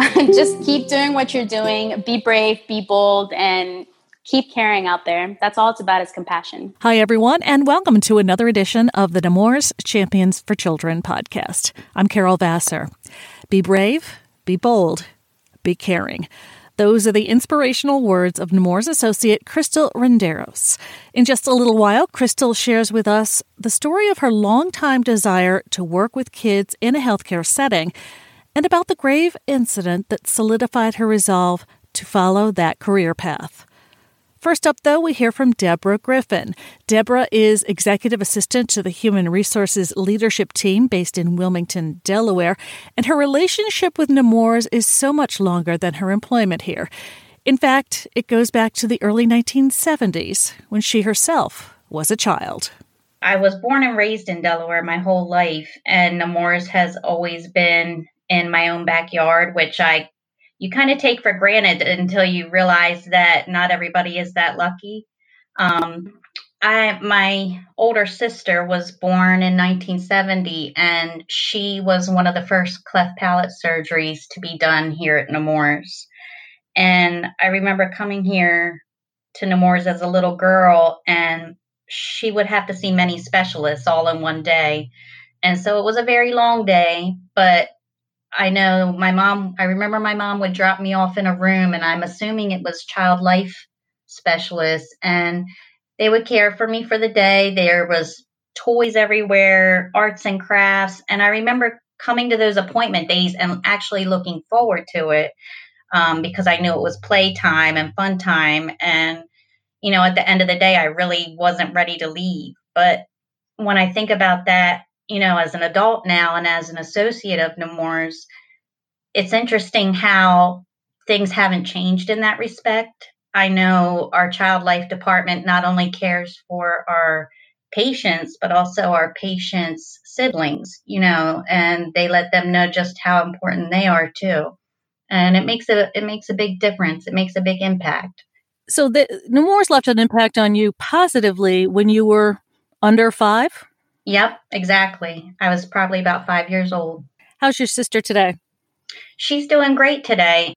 just keep doing what you're doing. Be brave, be bold, and keep caring out there. That's all it's about is compassion. Hi, everyone, and welcome to another edition of the Nemours Champions for Children podcast. I'm Carol Vassar. Be brave, be bold, be caring. Those are the inspirational words of Nemours associate Crystal Renderos. In just a little while, Crystal shares with us the story of her longtime desire to work with kids in a healthcare setting and about the grave incident that solidified her resolve to follow that career path. First up, though, we hear from Deborah Griffin. Deborah is executive assistant to the Human Resources Leadership Team based in Wilmington, Delaware, and her relationship with Nemours is so much longer than her employment here. In fact, it goes back to the early 1970s when she herself was a child. I was born and raised in Delaware my whole life, and Nemours has always been in my own backyard, which I you kind of take for granted until you realize that not everybody is that lucky. Um, I my older sister was born in 1970, and she was one of the first cleft palate surgeries to be done here at Nemours. And I remember coming here to Nemours as a little girl, and she would have to see many specialists all in one day. And so it was a very long day, but I know my mom, I remember my mom would drop me off in a room, and I'm assuming it was child life specialists, and they would care for me for the day. There was toys everywhere, arts and crafts. And I remember coming to those appointment days and actually looking forward to it um, because I knew it was playtime and fun time. And, you know, at the end of the day, I really wasn't ready to leave. But when I think about that, you know, as an adult now and as an associate of Nemours, it's interesting how things haven't changed in that respect. I know our child life department not only cares for our patients, but also our patients' siblings, you know, and they let them know just how important they are too. And it makes a it makes a big difference. It makes a big impact. So the Nemours left an impact on you positively when you were under five? Yep, exactly. I was probably about five years old. How's your sister today? She's doing great today.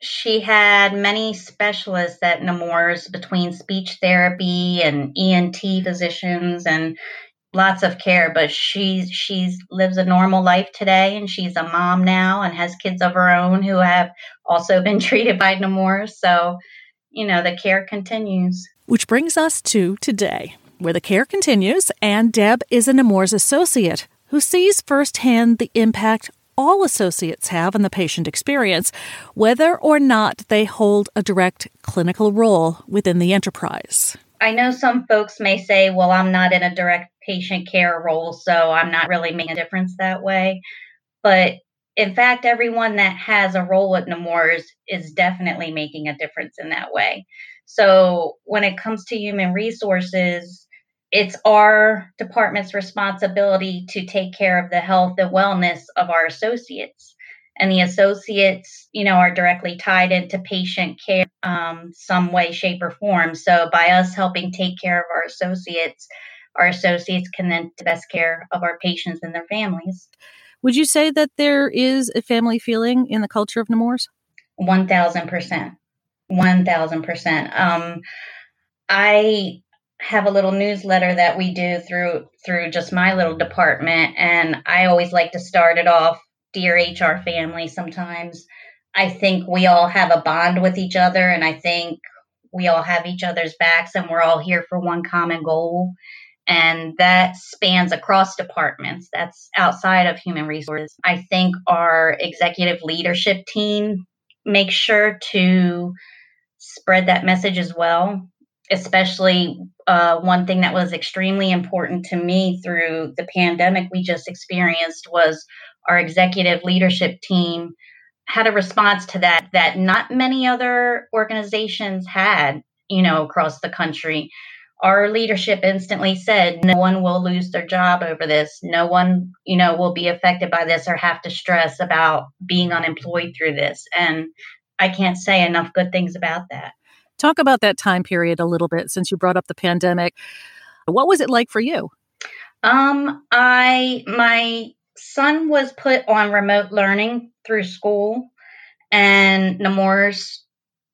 She had many specialists at Nemours between speech therapy and ENT physicians and lots of care, but she's she's lives a normal life today and she's a mom now and has kids of her own who have also been treated by Nemours. So, you know, the care continues. Which brings us to today where the care continues, and Deb is a Nemours associate who sees firsthand the impact all associates have on the patient experience, whether or not they hold a direct clinical role within the enterprise. I know some folks may say, well, I'm not in a direct patient care role, so I'm not really making a difference that way. But in fact, everyone that has a role at Nemours is definitely making a difference in that way. So when it comes to human resources, it's our department's responsibility to take care of the health and wellness of our associates. And the associates you know are directly tied into patient care um, some way shape or form. So by us helping take care of our associates our associates can then take best care of our patients and their families. Would you say that there is a family feeling in the culture of nemours? 1000% 1000% um, i have a little newsletter that we do through through just my little department and I always like to start it off dear HR family sometimes. I think we all have a bond with each other and I think we all have each other's backs and we're all here for one common goal and that spans across departments. That's outside of human resources. I think our executive leadership team makes sure to spread that message as well especially uh, one thing that was extremely important to me through the pandemic we just experienced was our executive leadership team had a response to that that not many other organizations had you know across the country. Our leadership instantly said no one will lose their job over this. No one you know will be affected by this or have to stress about being unemployed through this. And i can't say enough good things about that talk about that time period a little bit since you brought up the pandemic. What was it like for you? Um i my son was put on remote learning through school and nemours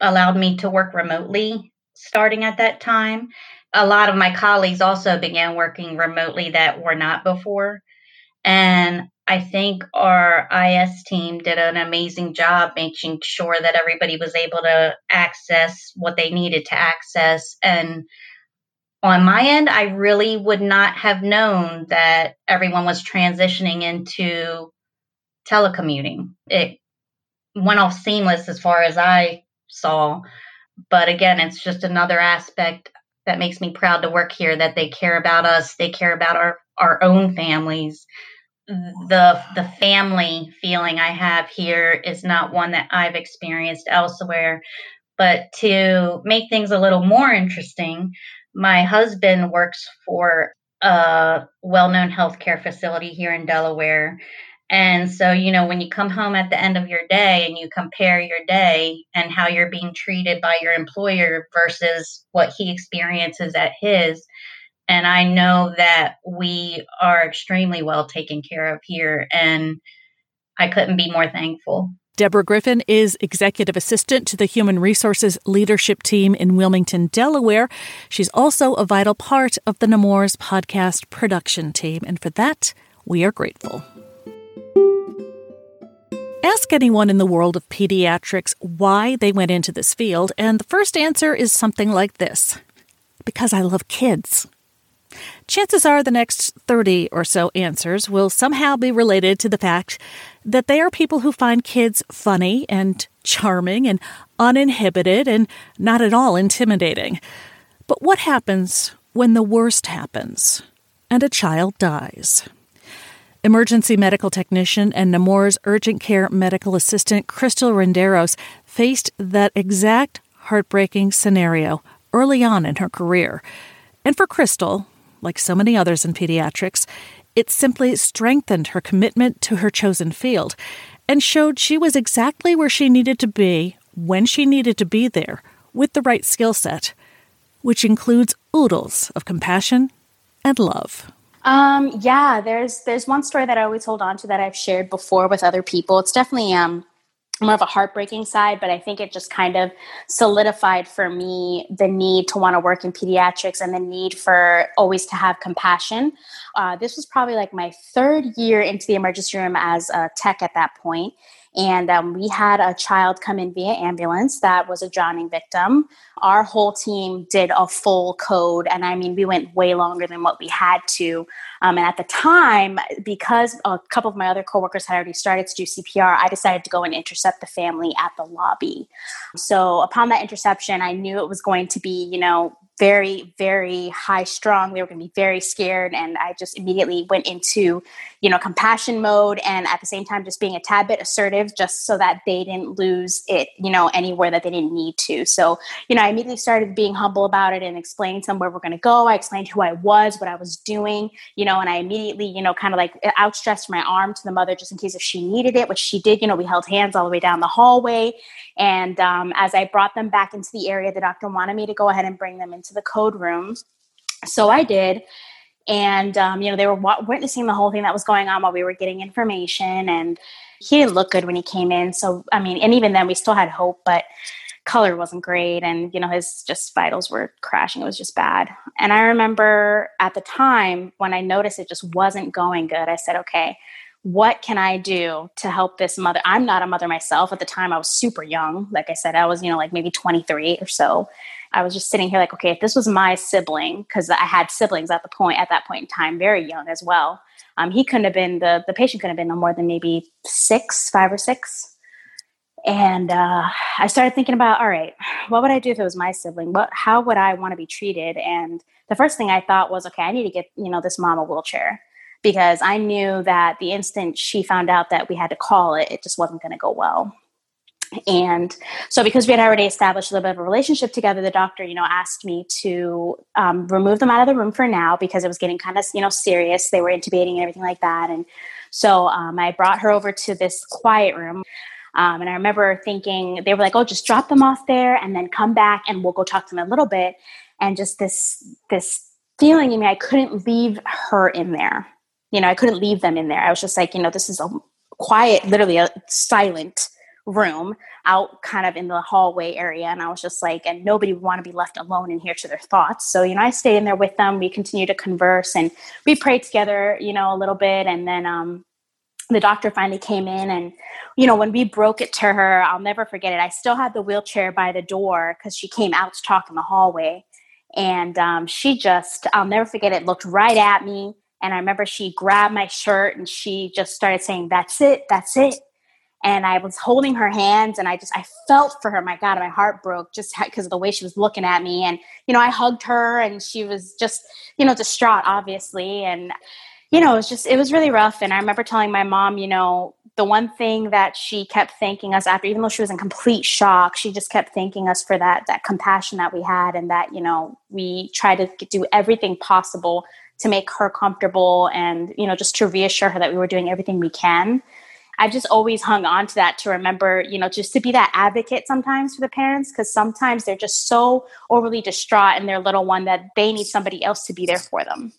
allowed me to work remotely starting at that time. A lot of my colleagues also began working remotely that were not before. And I think our IS team did an amazing job making sure that everybody was able to access what they needed to access. And on my end, I really would not have known that everyone was transitioning into telecommuting. It went off seamless as far as I saw. But again, it's just another aspect that makes me proud to work here that they care about us they care about our our own families the the family feeling i have here is not one that i've experienced elsewhere. But to make things a little more interesting my husband works for a well-known healthcare facility here in delaware. And so, you know, when you come home at the end of your day and you compare your day and how you're being treated by your employer versus what he experiences at his, and I know that we are extremely well taken care of here. And I couldn't be more thankful. Deborah Griffin is executive assistant to the Human Resources Leadership Team in Wilmington, Delaware. She's also a vital part of the Nemours podcast production team. And for that, we are grateful. Ask anyone in the world of pediatrics why they went into this field, and the first answer is something like this Because I love kids. Chances are the next 30 or so answers will somehow be related to the fact that they are people who find kids funny and charming and uninhibited and not at all intimidating. But what happens when the worst happens and a child dies? Emergency medical technician and Nemours urgent care medical assistant Crystal Renderos faced that exact heartbreaking scenario early on in her career. And for Crystal, like so many others in pediatrics, it simply strengthened her commitment to her chosen field and showed she was exactly where she needed to be when she needed to be there with the right skill set, which includes oodles of compassion and love. Um, yeah, there's there's one story that I always hold on to that I've shared before with other people. It's definitely um more of a heartbreaking side, but I think it just kind of solidified for me the need to want to work in pediatrics and the need for always to have compassion. Uh, this was probably like my third year into the emergency room as a tech at that point, and um, we had a child come in via ambulance that was a drowning victim. Our whole team did a full code, and I mean, we went way longer than what we had to. Um, and at the time, because a couple of my other coworkers had already started to do CPR, I decided to go and intercept the family at the lobby. So upon that interception, I knew it was going to be, you know, very, very high strung. They were going to be very scared. And I just immediately went into, you know, compassion mode and at the same time just being a tad bit assertive just so that they didn't lose it, you know, anywhere that they didn't need to. So, you know, I immediately started being humble about it and explaining to them where we're going to go. I explained who I was, what I was doing, you know, and I immediately, you know, kind of like outstretched my arm to the mother just in case if she needed it, which she did. You know, we held hands all the way down the hallway. And um, as I brought them back into the area, the doctor wanted me to go ahead and bring them into the code room. So I did. And, um, you know, they were witnessing the whole thing that was going on while we were getting information. And he didn't look good when he came in. So, I mean, and even then we still had hope, but color wasn't great. And, you know, his just vitals were crashing. It was just bad. And I remember at the time when I noticed it just wasn't going good, I said, okay, what can I do to help this mother? I'm not a mother myself. At the time, I was super young. Like I said, I was, you know, like maybe 23 or so. I was just sitting here like, okay, if this was my sibling, because I had siblings at the point at that point in time, very young as well. Um, he couldn't have been the the patient couldn't have been no more than maybe six, five or six. And uh, I started thinking about, all right, what would I do if it was my sibling? What, how would I want to be treated? And the first thing I thought was, okay, I need to get you know this mom a wheelchair because I knew that the instant she found out that we had to call it, it just wasn't going to go well. And so, because we had already established a little bit of a relationship together, the doctor, you know, asked me to um, remove them out of the room for now because it was getting kind of, you know, serious. They were intubating and everything like that. And so, um, I brought her over to this quiet room. Um, and I remember thinking they were like, "Oh, just drop them off there, and then come back, and we'll go talk to them a little bit." And just this this feeling in me, I couldn't leave her in there. You know, I couldn't leave them in there. I was just like, you know, this is a quiet, literally a silent room out kind of in the hallway area. And i was just like and nobody would want to be left alone in here to their thoughts. So you know i stayed in there with them. We continued to converse and we prayed together you know a little bit. And then um the doctor finally came in and you know when we broke it to her i'll never forget it. I still had the wheelchair by the door because she came out to talk in the hallway. And um, she just i'll never forget it looked right at me and i remember she grabbed my shirt and she just started saying that's it that's it and I was holding her hands and I just I felt for her. My God, my heart broke just because of the way she was looking at me. And you know, I hugged her and she was just you know distraught, obviously. And you know, it was just it was really rough. And I remember telling my mom, you know, the one thing that she kept thanking us after, even though she was in complete shock, she just kept thanking us for that that compassion that we had and that you know we tried to do everything possible to make her comfortable and you know just to reassure her that we were doing everything we can I've just always hung on to that to remember, you know, just to be that advocate sometimes for the parents because sometimes they're just so overly distraught in their little one that they need somebody else to be there for them.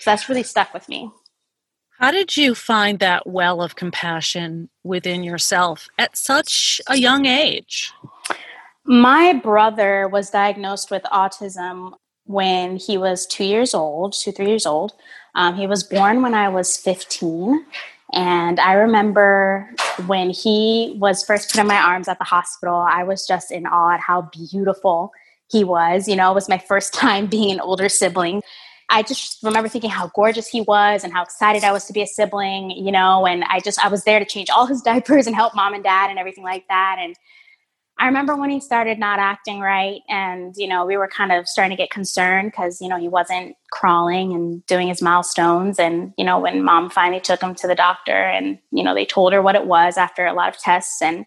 So that's really stuck with me. How did you find that well of compassion within yourself at such a young age? My brother was diagnosed with autism when he was two years old, two, three years old. Um, he was born when I was 15. And I remember when he was first put in my arms at the hospital, I was just in awe at how beautiful he was. You know, it was my first time being an older sibling. I just remember thinking how gorgeous he was and how excited I was to be a sibling, you know, and I just, I was there to change all his diapers and help mom and dad and everything like that. And I remember when he started not acting right, and you know, we were kind of starting to get concerned because you know he wasn't crawling and doing his milestones. And you know, when mom finally took him to the doctor, and you know, they told her what it was after a lot of tests. And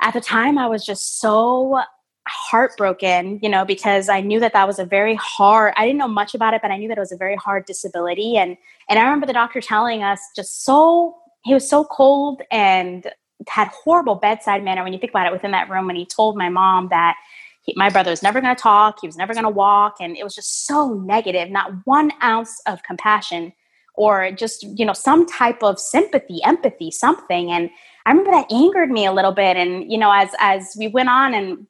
at the time, I was just so heartbroken, you know, because I knew that that was a very hard. I didn't know much about it, but I knew that it was a very hard disability. And and I remember the doctor telling us just so he was so cold and had horrible bedside manner when you think about it within that room when he told my mom that he, my brother was never going to talk, he was never going to walk, and it was just so negative. Not one ounce of compassion or just you know some type of sympathy, empathy, something. And I remember that angered me a little bit. And you know, as as we went on and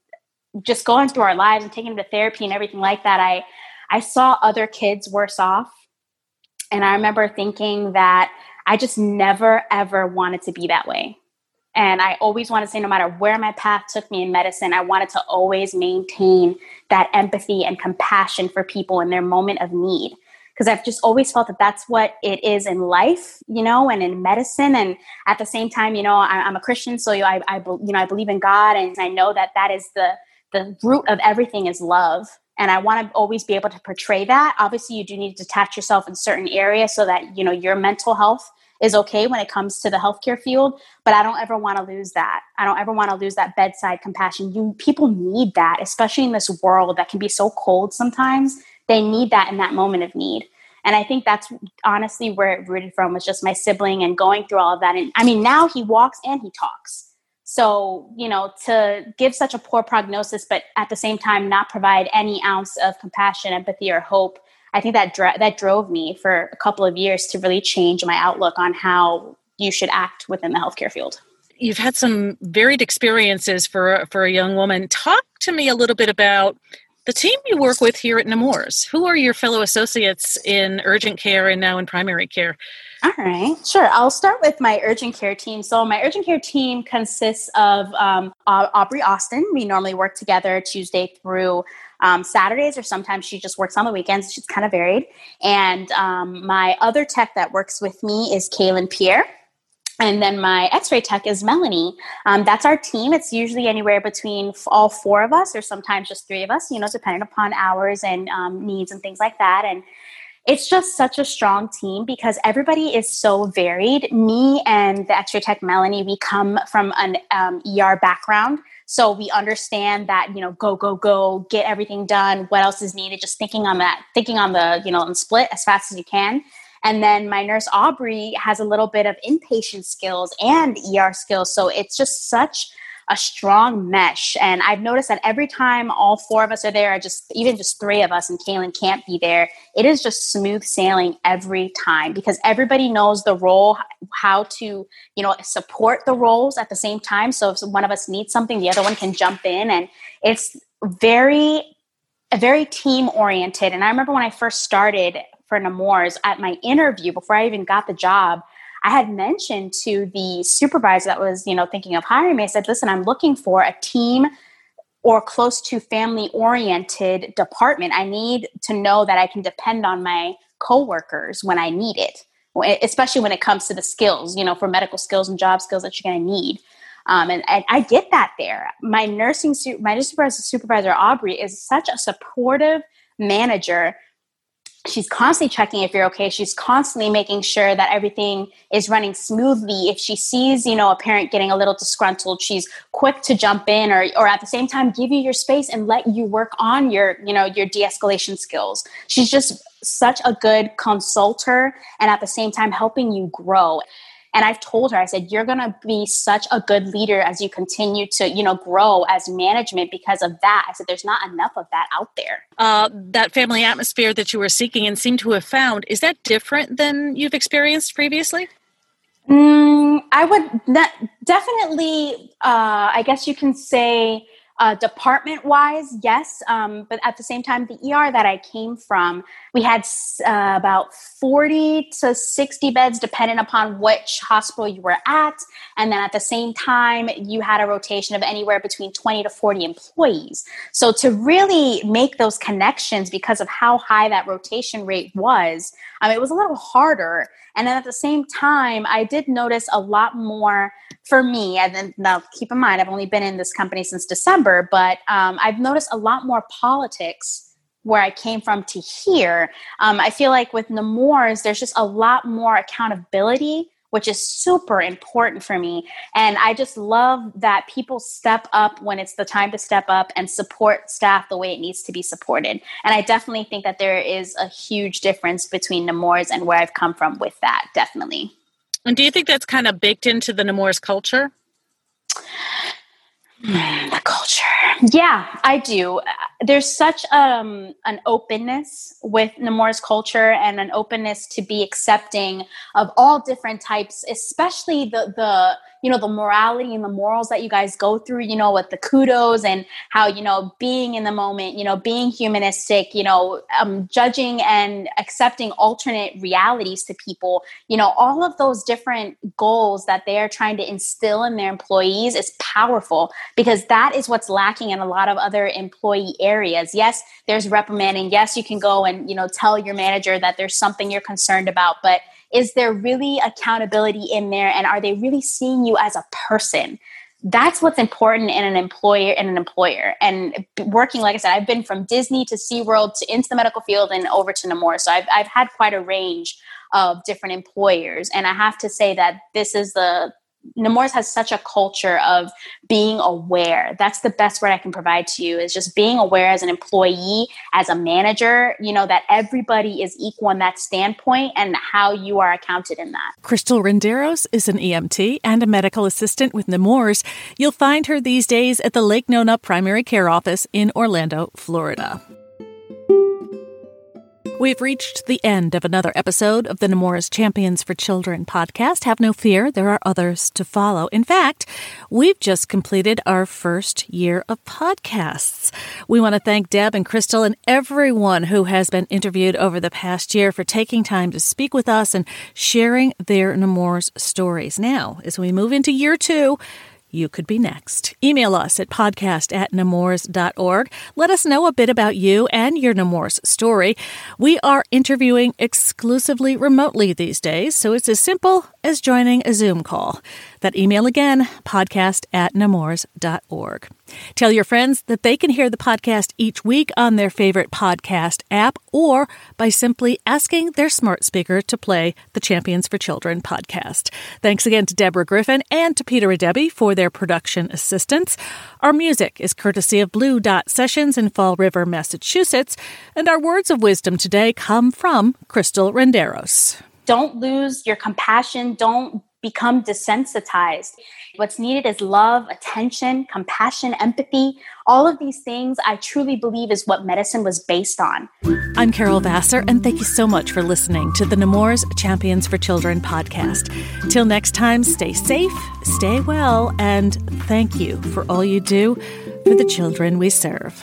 just going through our lives and taking him to therapy and everything like that, I I saw other kids worse off, and I remember thinking that I just never ever wanted to be that way. And I always want to say, no matter where my path took me in medicine, I wanted to always maintain that empathy and compassion for people in their moment of need. Because I've just always felt that that's what it is in life, you know, and in medicine. And at the same time, you know, I, am a Christian, so I, I, you know, I believe in God, and I know that that is the the root of everything is love. And I want to always be able to portray that. Obviously, you do need to detach yourself in certain areas so that you know your mental health is okay when it comes to the healthcare field but i don't ever want to lose that. I don't ever want to lose that bedside compassion. You people need that especially in this world that can be so cold sometimes. They need that in that moment of need. And i think that's honestly where it rooted from was just my sibling and going through all of that. And i mean now he walks and he talks. So, you know, to give such a poor prognosis, but at the same time not provide any ounce of compassion, empathy, or hope I think that dra- that drove me for a couple of years to really change my outlook on how you should act within the healthcare field. You've had some varied experiences for for a young woman. Talk to me a little bit about the team you work with here at Nemours. Who are your fellow associates in urgent care and now in primary care? All right, sure. I'll start with my urgent care team. So, my urgent care team consists of um, Aubrey Austin. We normally work together Tuesday through um, Saturdays, or sometimes she just works on the weekends. She's kind of varied. And um, my other tech that works with me is Kaylin Pierre. and then my x-ray tech is melanie um, that's our team it's usually anywhere between all four of us or sometimes just three of us you know depending upon hours and um, needs and things like that and it's just such a strong team because everybody is so varied me and the x-ray tech melanie we come from an um, er background so we understand that you know go go go get everything done. What else is needed? Just thinking on that thinking on the you know on split as fast as you can. And then my nurse Aubrey has a little bit of inpatient skills and ER skills. So it's just such a strong mesh. And I've noticed that every time all four of us are there, just even just three of us and Kaylin can't be there, it is just smooth sailing every time because everybody knows the role, how to, you know, support the roles at the same time. So if one of us needs something, the other one can jump in. And it's very very team oriented. And I remember when I first started for Nemours at my interview before I even got the job, I had mentioned to the supervisor that was, you know, thinking of hiring me, I said, listen, I'm looking for a team or close to family oriented department. I need to know that I can depend on my coworkers when I need it, especially when it comes to the skills, you know, for medical skills and job skills that you're going to need. Um, and, and, I get that there. My nursing, my supervisor, supervisor Aubrey is such a supportive manager she's constantly checking if you're okay. She's constantly making sure that everything is running smoothly. If she sees you know a parent getting a little disgruntled she's quick to jump in or or at the same time give you your space and let you work on your you know your de-escalation skills. She's just such a good consulter and at the same time helping you grow and I've told her, I said, you're going to be such a good leader as you continue to, you know, grow as management because of that. I said, there's not enough of that out there. Uh, that family atmosphere that you were seeking and seem to have found, is that different than you've experienced previously? Mm, I would definitely, uh, I guess you can say, uh, department wise, yes. Um, but at the same time, the ER that I came from, we had uh, about 40 to 60 beds, depending upon which hospital you were at. And then at the same time, you had a rotation of anywhere between 20 to 40 employees. So to really make those connections because of how high that rotation rate was, um, it was a little harder. And then at the same time, I did notice a lot more for me. And then now keep in mind, I've only been in this company since December, but um, I've noticed a lot more politics where I came from to here. Um, I feel like with Nemours, there's just a lot more accountability which is super important for me. And I just love that people step up when it's the time to step up and support staff the way it needs to be supported. And I definitely think that there is a huge difference between Nemours and where I've come from with that, definitely. And do you think that's kind of baked into the Nemours culture? the culture. Yeah, I do. There's such um, an openness with Nemours culture and an openness to be accepting of all different types, especially the the you know the morality and the morals that you guys go through you know with the kudos and how you know being in the moment you know being humanistic you know um, judging and accepting alternate realities to people you know all of those different goals that they are trying to instill in their employees is powerful because that is what's lacking in a lot of other employee areas. Yes there's reprimanding. Yes you can go and you know tell your manager that there's something you're concerned about but is there really accountability in there? And are they really seeing you as a person? That's what's important in an employer and an employer. And working like i said i've been from disney to seaworld to into the medical field and over to Nemours. So I've, I've had quite a range of different employers. And i have to say that this is the Nemours has such a culture of being aware. That's the best word I can provide to you is just being aware as an employee, as a manager, you know, that everybody is equal in that standpoint and how you are accounted in that. Crystal Renderos is an EMT and a medical assistant with Nemours. You'll find her these days at the Lake Nona Primary Care Office in Orlando, Florida. We've reached the end of another episode of the Nemours Champions for Children podcast. Have no fear, there are others to follow. In fact, we've just completed our first year of podcasts. We want to thank Deb and Crystal and everyone who has been interviewed over the past year for taking time to speak with us and sharing their Nemours stories. Now, as we move into year two, you could be next. Email us at podcast at nemours.org. Let us know a bit about you and your Nemours story. We are interviewing exclusively remotely these days, so it's as simple as joining a Zoom call. That email again, podcast at nemours.org. Tell your friends that they can hear the podcast each week on their favorite podcast app or by simply asking their smart speaker to play the Champions for Children podcast. Thanks again to Deborah Griffin and to Peter Adebi for their production assistance. Our music is courtesy of Blue Dot Sessions in Fall River, Massachusetts, and our words of wisdom today come from Crystal Renderos. Don't lose your compassion. Don't become desensitized. What's needed is love, attention, compassion, empathy. All of these things I truly believe is what medicine was based on. I'm Carol Vassar, and thank you so much for listening to the Nemours Champions for Children podcast. Till next time, stay safe, stay well, and thank you for all you do for the children we serve.